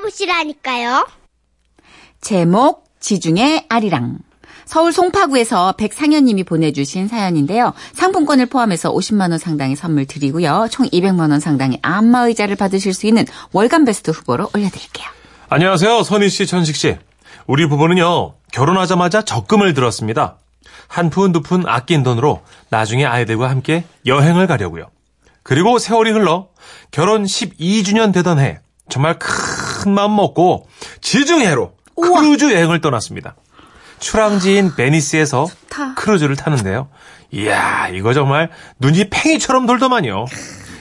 들어보시라니까요. 제목 지중해 아리랑 서울 송파구에서 백상현님이 보내주신 사연인데요. 상품권을 포함해서 50만 원 상당의 선물 드리고요. 총 200만 원 상당의 안마의자를 받으실 수 있는 월간 베스트 후보로 올려드릴게요. 안녕하세요. 선희 씨, 천식 씨. 우리 부부는요, 결혼하자마자 적금을 들었습니다. 한 푼, 두 푼 아낀 돈으로 나중에 아이들과 함께 여행을 가려고요. 그리고 세월이 흘러 결혼 12주년 되던 해, 정말 큰 마음 먹고 지중해로 크루즈 여행을 떠났습니다. 출항지인 베니스에서 크루즈를 타는데요. 이야, 이거 정말 눈이 팽이처럼 돌더만요.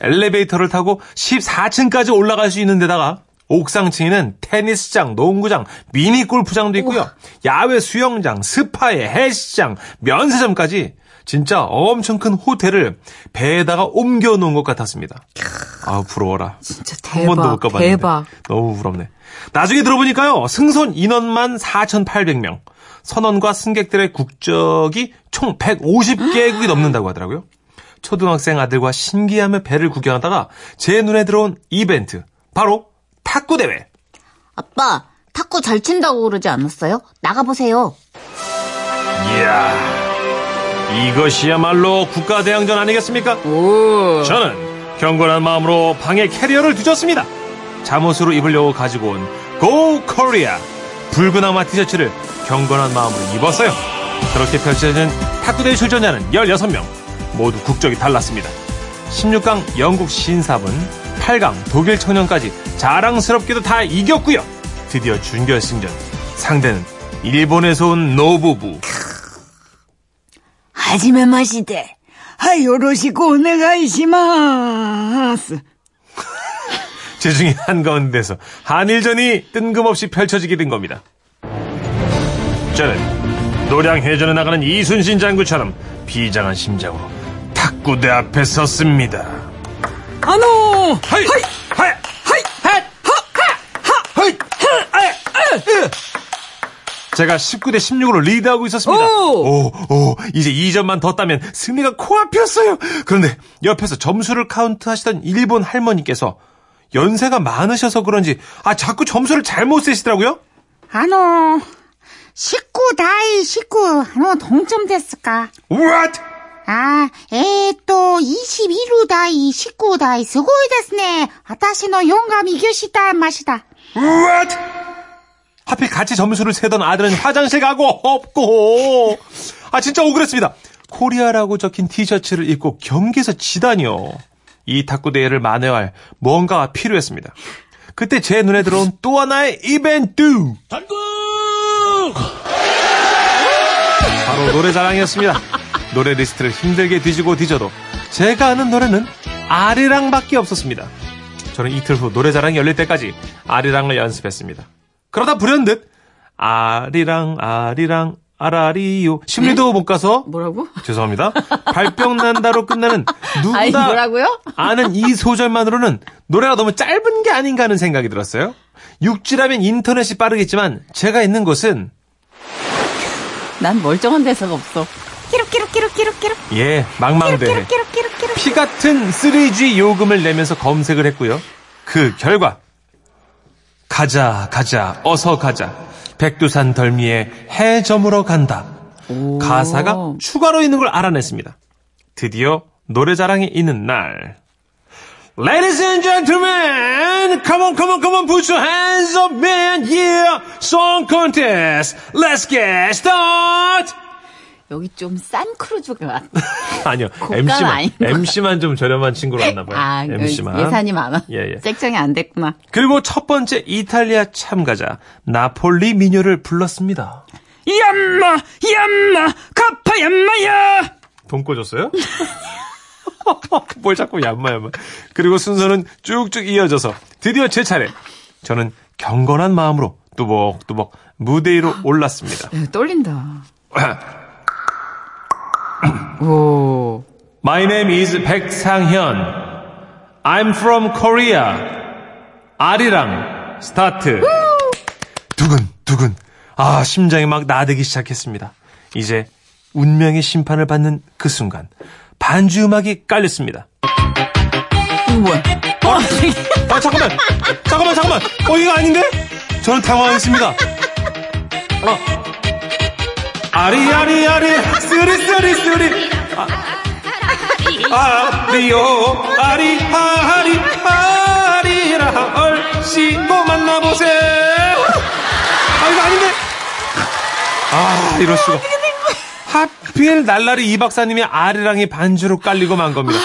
엘리베이터를 타고 14층까지 올라갈 수 있는 데다가 옥상층에는 테니스장, 농구장, 미니 골프장도 있고요. 야외 수영장, 스파에 헬스장, 면세점까지 진짜 엄청 큰 호텔을 배에다가 옮겨 놓은 것 같았습니다. 아 부러워라. 진짜 한 번도 못 가봤는데. 대박. 너무 부럽네. 나중에 들어보니까요. 승선 인원만 4,800명. 선원과 승객들의 국적이 총 150개국이 넘는다고 하더라고요. 초등학생 아들과 신기하며 배를 구경하다가 제 눈에 들어온 이벤트. 바로 탁구 대회. 아빠, 탁구 잘 친다고 그러지 않았어요? 나가보세요. 이야, 이것이야말로 국가대항전 아니겠습니까? 오. 저는 경건한 마음으로 방에 캐리어를 뒤졌습니다. 잠옷으로 입으려고 가지고 온 Go Korea 붉은 악마 티셔츠를 경건한 마음으로 입었어요. 그렇게 펼쳐진 탁구대회 출전자는 16명. 모두 국적이 달랐습니다. 16강 영국 신사분, 8강 독일 청년까지 자랑스럽게도 다 이겼고요. 드디어 준결승전. 상대는 일본에서 온 노부부. 하지만 마시대. 아. 제중에 한가운데서 한일전이 뜬금없이 펼쳐지게 된 겁니다. 저는 노량해전에 나가는 이순신 장군처럼 비장한 심장으로 탁구대 앞에 섰습니다. あの! はい! はい! はい! 제가 19대 16으로 리드하고 있었습니다. 오! 오, 오, 이제 2점만 더 따면 승리가 코앞이었어요. 그런데 옆에서 점수를 카운트하시던 일본 할머니께서 연세가 많으셔서 그런지 아 자꾸 점수를 잘못 세시더라고요. あの, 19 対 19, あの, 동점 ですか? What? 아, 에, 또, 21루 다이 19 다이, 스고이 데스네. 아타시노 용감이 교시다, 마시다. What? 하필 같이 점수를 세던 아들은 화장실 가고 없고 아 진짜 억울했습니다. 코리아라고 적힌 티셔츠를 입고 경기에서 지다니요. 이 탁구 대회를 만회할 뭔가가 필요했습니다. 그때 제 눈에 들어온 또 하나의 이벤트. 바로 노래 자랑이었습니다. 노래 리스트를 힘들게 뒤지고 뒤져도 제가 아는 노래는 아리랑밖에 없었습니다. 저는 이틀 후 노래 자랑이 열릴 때까지 아리랑을 연습했습니다. 그러다 불현듯 아리랑 아리랑 아라리요 심리도 못 가서 뭐라고? 죄송합니다. 발병 난다로 끝나는 아이, 누구나 뭐라고요? 아는 이 소절만으로는 노래가 너무 짧은 게 아닌가 하는 생각이 들었어요. 육지라면 인터넷이 빠르겠지만 제가 있는 곳은 난 멀쩡한 데서가 없어. 끼룩끼룩끼룩끼룩끼룩. 예 망망대해 끼룩끼룩끼룩끼룩. 피 같은 3G 요금을 내면서 검색을 했고요. 그 결과 가자 가자 어서 가자 백두산 덜미에 해 저물어 간다. 가사가 추가로 있는 걸 알아냈습니다. 드디어 노래 자랑이 있는 날. Ladies and gentlemen, come on, come on, come on, put your hands up, man, yeah, song contest, let's get started. 여기 좀 싼 크루즈가 같 아니요, MC만, MC만 좀 저렴한 친구로 왔나봐요. 아, MC만. 예산이 많아. 예, 예. 섹정이 안 됐구나. 그리고 첫 번째 이탈리아 참가자 나폴리 미녀를 불렀습니다. 얌마! 얌마! 가파 얌마야! 돈 꿔줬어요? 뭘 자꾸 얌마 얌마. 그리고 순서는 쭉쭉 이어져서 드디어 제 차례. 저는 경건한 마음으로 뚜벅뚜벅 무대 위로 올랐습니다. 야, 떨린다. 오. My name is 백상현. I'm from Korea. 아리랑 스타트. 두근 두근. 아 심장이 막 나대기 시작했습니다. 이제 운명의 심판을 받는 그 순간 반주 음악이 깔렸습니다. 뭐야? 아, 잠깐만. 잠깐만, 잠깐만. 어, 이거 아닌데? 저는 당황했습니다. 어. 아리, 아리, 아리, 쓰리, 쓰리, 쓰리. 아, 아리요, 아리, 아리, 아리라, 얼씨고 만나보세. 아, 이거 아닌데? 아, 이럴 수가. 하필 날라리 이 박사님의 아리랑이 반주로 깔리고 만 겁니다.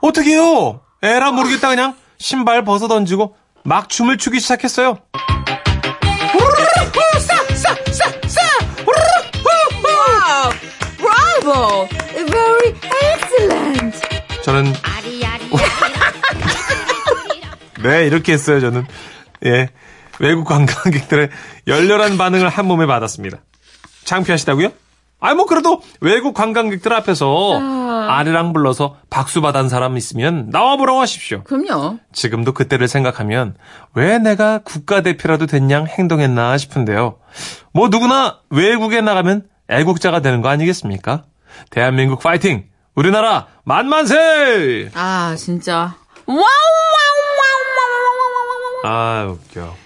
어떡해요? 에라 모르겠다 그냥 신발 벗어 던지고 막 춤을 추기 시작했어요. 저는 네 이렇게 했어요 저는 예 외국 관광객들의 열렬한 반응을 한 몸에 받았습니다. 창피하시다고요? 아니 뭐 그래도 외국 관광객들 앞에서 아리랑 불러서 박수 받은 사람 있으면 나와 보라고 하십시오. 그럼요. 지금도 그때를 생각하면 왜 내가 국가대표라도 된 양 행동했나 싶은데요. 뭐 누구나 외국에 나가면 애국자가 되는 거 아니겠습니까? 대한민국 파이팅! 우리나라 만만세! 아, 진짜. wow, wow, wow, wow, wow, wow, wow. 아 웃겨.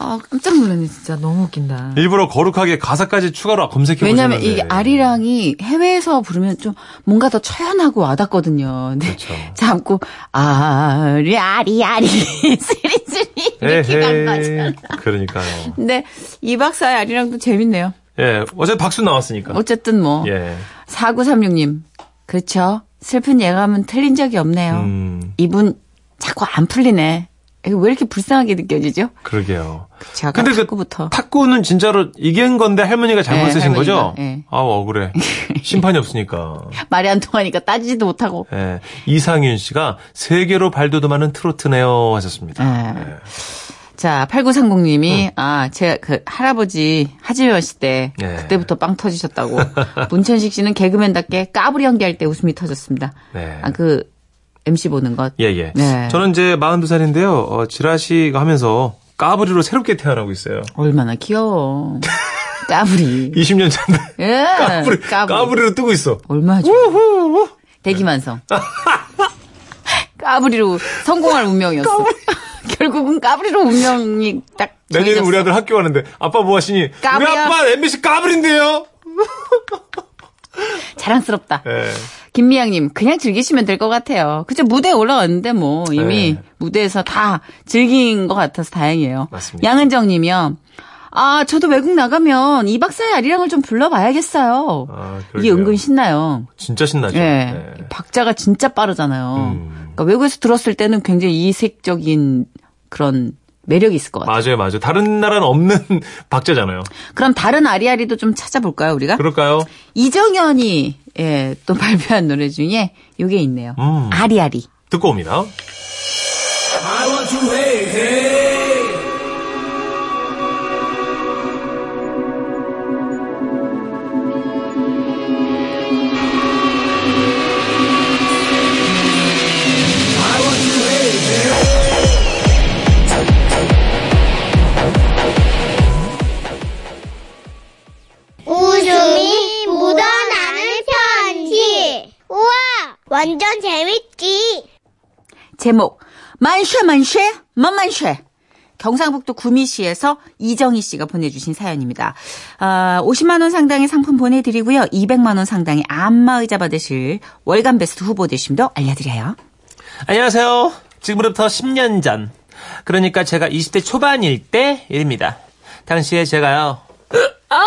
아, 깜짝 놀랐네, 진짜. 너무 웃긴다. 일부러 거룩하게 가사까지 추가로 검색해 왜냐면 보셨는데. 이게 아리랑이 해외에서 부르면 좀 뭔가 더 처연하고 와닿거든요. 근데 그렇죠. 자꾸 아리 아리 아리 스리스리 이렇게 간 거잖아. 그러니까요. 근데 이 박사의 아리랑도 재밌네요. 예, 어제 박수 나왔으니까. 어쨌든 뭐 예. 4936님 그렇죠. 슬픈 예감은 틀린 적이 없네요. 음, 이분 자꾸 안 풀리네. 왜 이렇게 불쌍하게 느껴지죠? 그러게요. 제가 근데 그 탁구부터 탁구는 진짜로 이긴 건데 할머니가 잘못 네, 쓰신 할머니가, 거죠? 예. 아, 억울해. 심판이 없으니까. 말이 안 통하니까 따지지도 못하고. 예. 이상윤 씨가 세계로 발돋움하는 트로트네요 하셨습니다. 네. 자, 8930님이, 아, 제가 그 할아버지 하지원 씨 때, 예. 그때부터 빵 터지셨다고. 문천식 씨는 개그맨답게 까불이 연기할 때 웃음이 터졌습니다. 네. 아, 그, MC 보는 것. 예, 예. 네. 저는 이제 42살인데요. 어, 지라시가 하면서 까불이로 새롭게 태어나고 있어요. 얼마나 귀여워. 까불이. 20년 차인데 예. 까불이, 까불이 로 뜨고 있어. 얼마나 좋아. 대기만성. 까불이로 성공할 운명이었어. 결국은 까불이로 운명이 딱. 내년에. 우리 아들 학교 가는데 아빠 뭐 하시니? 우리 까불이야. 아빠 MBC 까불인데요. 자랑스럽다. 예. 김미양님, 그냥 즐기시면 될 것 같아요. 그죠? 무대에 올라왔는데 뭐, 이미 네. 무대에서 다 즐긴 것 같아서 다행이에요. 맞습니다. 양은정님이요. 아, 저도 외국 나가면 이 박사의 아리랑을 좀 불러봐야겠어요. 아, 이게. 은근 신나요. 진짜 신나죠. 예. 네. 박자가 진짜 빠르잖아요. 음. 그러니까 외국에서 들었을 때는 굉장히 이색적인 그런 매력이 있을 것 같아요. 맞아요, 맞아요. 다른 나라는 없는 박자잖아요. 그럼 다른 아리아리도 좀 찾아볼까요, 우리가? 그럴까요? 이정현이 예, 또 발표한 노래 중에 요게 있네요. 음. 아리아리. 듣고 옵니다. 웃음이 제목 만쉐 만쉐 만만쉐 경상북도 구미시에서 이정희 씨가 보내주신 사연입니다. 아, 50만 원 상당의 상품 보내드리고요. 200만 원 상당의 안마의자 받으실 월간 베스트 후보 되심도 알려드려요. 안녕하세요. 지금으로부터 10년 전. 그러니까 제가 20대 초반일 때 일입니다. 당시에 제가요. 아,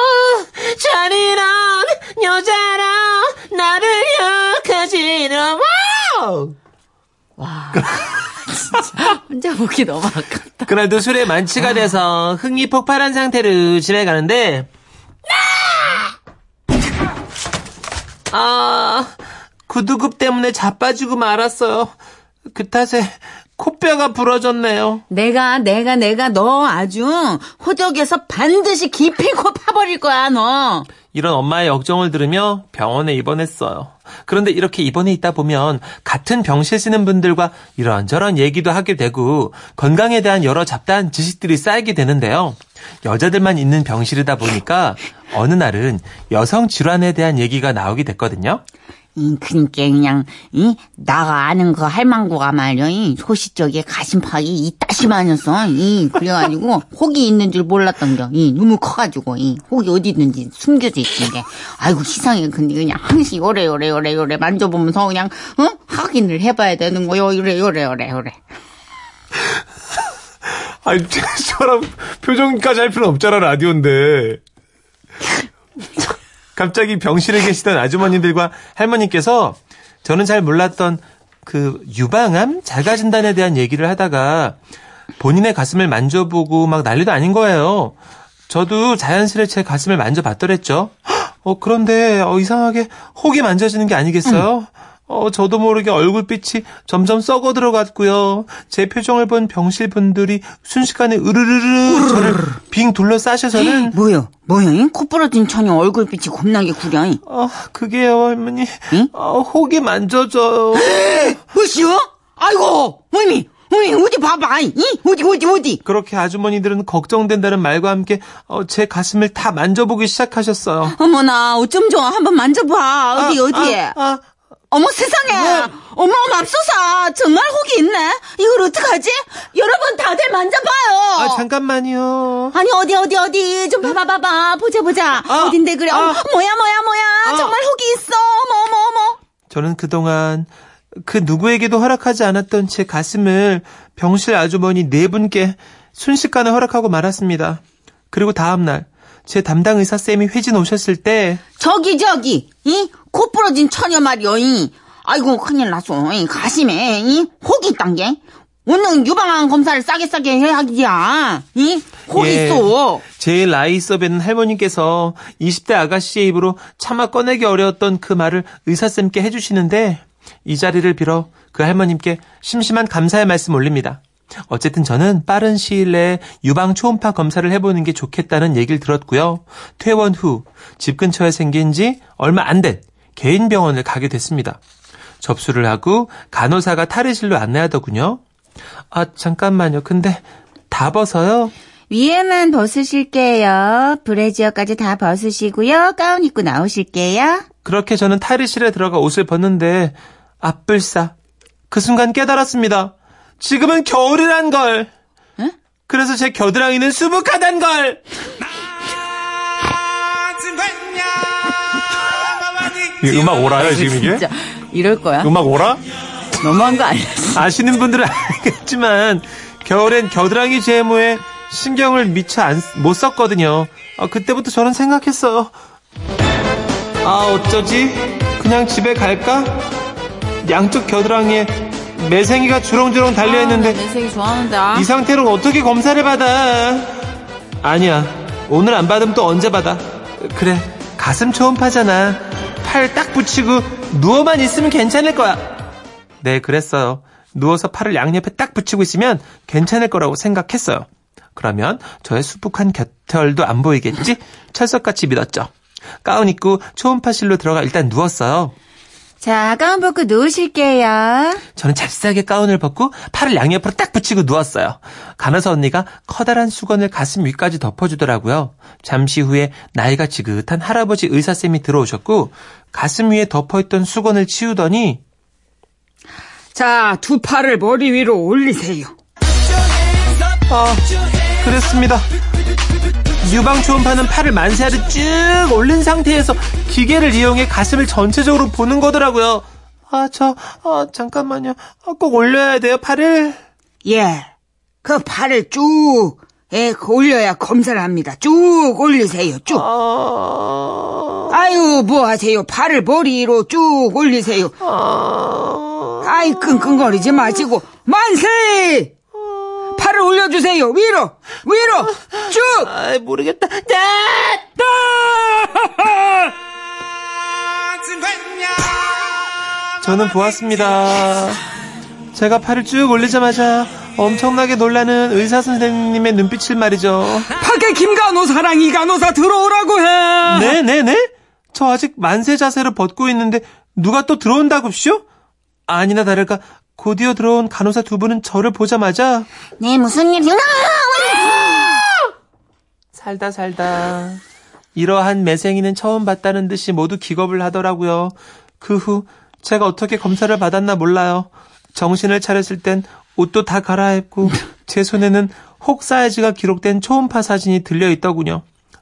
잔인한 여자라 나를 욕하지는 마. 혼자 보기 너무 아깝다. 그날도 술에 만취가 돼서 흥이 폭발한 상태로 지내가는데 아 구두굽 때문에 자빠지고 말았어요. 그 탓에 코뼈가 부러졌네요. 내가 내가 내가 너 아주 호적에서 반드시 기필코 파버릴 거야 너. 이런 엄마의 역정을 들으며 병원에 입원했어요. 그런데 이렇게 입원해 있다 보면 같은 병 실시는 분들과 이런저런 얘기도 하게 되고 건강에 대한 여러 잡다한 지식들이 쌓이게 되는데요. 여자들만 있는 병실이다 보니까 어느 날은 여성 질환에 대한 얘기가 나오게 됐거든요. 이, 그니까 그냥 이 나가 아는 그 할망구가 말이야 이. 소시적에 가심팍이 이따시마녔어 이. 그래가지고 혹이 있는 줄 몰랐던 게이. 너무 커가지고 이. 혹이 어디 있는지 숨겨져 있던 게. 아이고 시상해 근데 그냥 항시 요래 요래 요래 요래 만져보면서 그냥 어 확인을 해봐야 되는 거요. 요래 요래 요래 요래. 아니, 저랑 표정까지 할 필요는 없잖아, 라디오인데. 갑자기 병실에 계시던 아주머니들과 할머니께서 저는 잘 몰랐던 그 유방암 자가 진단에 대한 얘기를 하다가 본인의 가슴을 만져보고 막 난리도 아닌 거예요. 저도 자연스레 제 가슴을 만져봤더랬죠. 어, 그런데, 어, 이상하게 혹이 만져지는 게 아니겠어요? 어, 저도 모르게 얼굴빛이 점점 썩어 들어갔고요. 제 표정을 본 병실 분들이 순식간에 으르르르 저를 빙 둘러싸셔서는 뭐야 이? 코 부러진 처녀 얼굴빛이 겁나게 구려 이. 어, 그게요, 할머니. 응? 어, 혹이 만져져요. 뭐시오? 아이고 어미 어미 어디 봐봐 이 어디 어디 어디 그렇게 아주머니들은 걱정된다는 말과 함께 어, 제 가슴을 다 만져보기 시작하셨어요. 어머나, 어쩜 좋아. 한번 만져봐. 어디, 아, 어디에? 아, 아, 어머 세상에. 어머 맙소사. 정말 혹이 있네. 이걸 어떡하지? 여러분 다들 만져봐요. 아, 잠깐만요. 아니 어디 어디 어디 좀 봐봐 봐봐 보자 보자 아, 어딘데 그래 어머, 아. 뭐야 뭐야 뭐야 아. 정말 혹이 있어 어머 어머 어머 저는 그동안 그 누구에게도 허락하지 않았던 제 가슴을 병실 아주머니 네 분께 순식간에 허락하고 말았습니다. 그리고 다음날 제 담당 의사 쌤이 회진 오셨을 때 저기 저기 이? 코 부러진 처녀 말이여 이. 아이고 큰일 났어 이. 가심에 이. 혹이 있단 게? 오늘 유방암 검사를 싸게 싸게 해야지야 이? 혹이 예. 있어? 제일 나이 있어 뵙는 할머니께서 20대 아가씨의 입으로 차마 꺼내기 어려웠던 그 말을 의사쌤께 해주시는데 이 자리를 빌어 그 할머님께 심심한 감사의 말씀 올립니다. 어쨌든 저는 빠른 시일 내에 유방 초음파 검사를 해보는 게 좋겠다는 얘기를 들었고요. 퇴원 후 집 근처에 생긴 지 얼마 안 된 개인 병원을 가게 됐습니다. 접수를 하고 간호사가 탈의실로 안내하더군요. 아 잠깐만요. 근데 다 벗어요? 위에만 벗으실게요 브래지어까지 다 벗으시고요 가운 입고 나오실게요 그렇게 저는 탈의실에 들어가 옷을 벗는데 앞불싸 그 순간 깨달았습니다. 지금은 겨울이란 걸. 그래서 제 겨드랑이는 수북하단 걸. 이 음악 오라요 지금 이게? 진짜 이럴 거야 음악 오라? 너무한 거 아니야 아시는 분들은 알겠지만 겨울엔 겨드랑이 제모에 신경을 미처 안, 못 썼거든요. 아, 그때부터 저는 생각했어요. 아 어쩌지? 그냥 집에 갈까? 양쪽 겨드랑이에 매생이가 주렁주렁 달려있는데 내색이 좋아하는데 이 상태로 어떻게 검사를 받아? 아니야. 오늘 안 받으면 또 언제 받아? 그래. 가슴 초음파잖아. 팔 딱 붙이고 누워만 있으면 괜찮을 거야. 네, 그랬어요. 누워서 팔을 양옆에 딱 붙이고 있으면 괜찮을 거라고 생각했어요. 그러면 저의 수북한 곁털도 안 보이겠지? 철석같이 믿었죠. 가운 입고 초음파실로 들어가 일단 누웠어요. 자 가운 벗고 누우실게요 저는 잽싸게 가운을 벗고 팔을 양옆으로 딱 붙이고 누웠어요. 간호사 언니가 커다란 수건을 가슴 위까지 덮어주더라고요. 잠시 후에 나이가 지긋한 할아버지 의사쌤이 들어오셨고 가슴 위에 덮어있던 수건을 치우더니 자, 두 팔을 머리 위로 올리세요. 아 그랬습니다. 유방 초음파는 팔을 만세하듯 쭉 올린 상태에서 기계를 이용해 가슴을 전체적으로 보는 거더라고요. 아, 저, 아, 잠깐만요. 아, 꼭 올려야 돼요, 팔을. 예. 그 팔을 쭉, 예, 그 올려야 검사를 합니다. 쭉 올리세요, 쭉. 아, 아유, 뭐 하세요? 팔을 머리 위로 쭉 올리세요. 아, 아이, 끙끙거리지 마시고, 만세! 팔을 올려주세요. 위로, 위로, 쭉! 아, 모르겠다. 네! 저는 보았습니다. 제가 팔을 쭉 올리자마자 엄청나게 놀라는 의사 선생님의 눈빛을 말이죠. 밖에 김간호사랑 이간호사 들어오라고 해! 네네네? 저 아직 만세 자세를 벗고 있는데 누가 또 들어온다고쇼? 아니나 다를까 곧이어 들어온 간호사 두 분은 저를 보자마자 네 무슨 일이야 살다 살다 이러한 매생이는 처음 봤다는 듯이 모두 기겁을 하더라고요. 그 후 제가 어떻게 검사를 받았나 몰라요. 정신을 차렸을 땐 옷도 다 갈아입고 제 손에는 혹 사이즈가 기록된 초음파 사진이 들려 있더군요.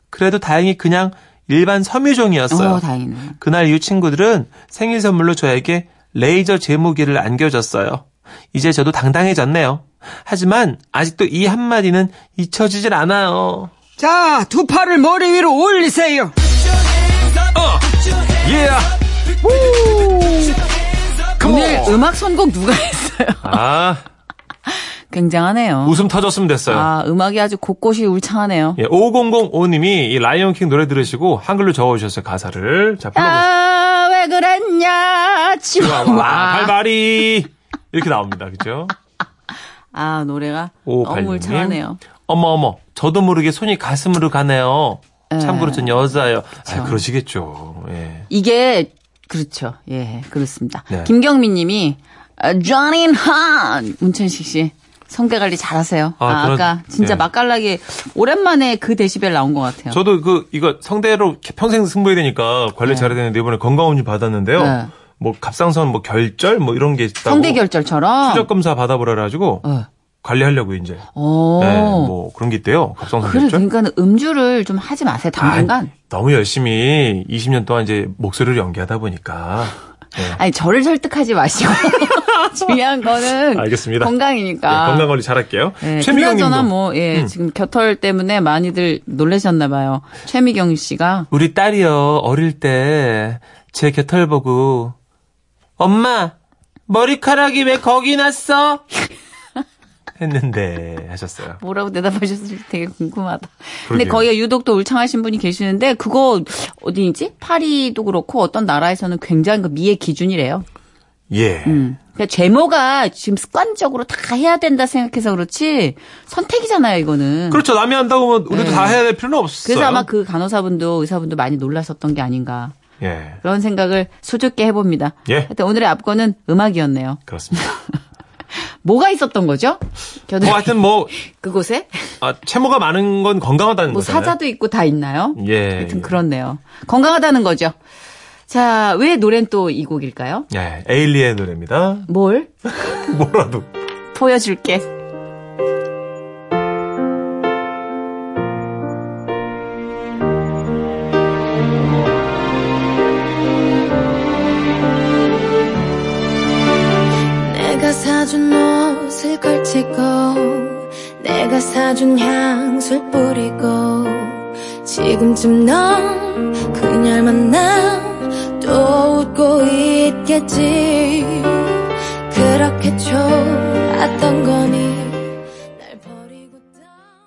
그래도 다행히 그냥 일반 섬유종이었어요. 어, 다행이네. 그날 이후 친구들은 생일 선물로 저에게 레이저 제모기를 안겨줬어요. 이제 저도 당당해졌네요. 하지만 아직도 이 한마디는 잊혀지질 않아요. 자, 두 팔을 머리 위로 올리세요. 예! 오늘 음악 선곡 누가 했어요? 아, 굉장하네요. 웃음 터졌으면 됐어요. 아, 음악이 아주 곳곳이 울창하네요. 예, 5005님이 이 라이온킹 노래 들으시고 한글로 적어주셨어요, 가사를. 자, 불러보세요. 아, 왜 그랬냐, 치와와. 와, 발발이. 이렇게 나옵니다. 그죠? 아, 노래가 오, 너무. 울창하네요. 어머, 어머. 저도 모르게 손이 가슴으로 가네요. 예. 참고로 전 여자예요. 아, 그러시겠죠. 예. 이게 그렇죠. 예, 그렇습니다. 네. 김경민 님이 조닌 한 문천식 씨 성대 관리 잘하세요. 아, 아, 그런- 까 진짜 예. 맛깔나게 오랜만에 그 데시벨 나온 것 같아요. 저도 그, 이거 성대로 평생 승부해야 되니까 관리 잘해야 되는데 이번에 건강검진 받았는데요. 네. 뭐 갑상선 뭐 결절 뭐 이런 게 있다고. 성대 결절처럼. 추적 검사 받아보라 그래가지고 어. 관리하려고 이제. 오. 네, 뭐 그런 게 있대요. 갑상선 그래, 결절. 그러니까 음주를 좀 하지 마세요, 당분간. 아, 너무 열심히 20년 동안 이제 목소리를 연기하다 보니까. 네. 아니, 저를 설득하지 마시고. 중요한 거는 알겠습니다. 건강이니까. 네, 건강 관리 잘할게요. 예, 최미경 님도 그나저나 뭐, 예, 음. 지금 겨털 때문에 많이들 놀라셨나봐요. 최미경 씨가. 우리 딸이요 어릴 때제 곁을 보고 엄마 머리카락이 왜 거기 났어? 했는데 하셨어요. 뭐라고 대답하셨을지 되게 궁금하다. 근데 그러게요. 거기가 유독 또 울창하신 분이 계시는데 그거 어디지? 파리도 그렇고 어떤 나라에서는 굉장히 그 미의 기준이래요. 예. 음. 그러니까 제모가 지금 습관적으로 다 해야 된다 생각해서 그렇지 선택이잖아요, 이거는. 그렇죠. 남이 한다고 하면 우리도 네. 다 해야 될 필요는 없어요. 그래서 아마 그 간호사분도 의사분도 많이 놀라셨던 게 아닌가 예. 그런 생각을 수줍게 해봅니다. 예. 하여튼 오늘의 앞권은 음악이었네요. 그렇습니다. 뭐가 있었던 거죠? 겨들 뭐 하여튼 뭐 그곳에 아, 채모가 많은 건 건강하다는 뭐 거잖아요. 사자도 있고 다 있나요? 예. 하여튼 예. 그렇네요. 건강하다는 거죠. 자, 왜 노래는 또 이 곡일까요? 예. 에일리의 노래입니다. 뭘? 뭐라도. 보여줄게. 사준 향수를 뿌리고 지금쯤 넌 그녀를 만나 또 웃고 있겠지. 그렇게 좋았던 거니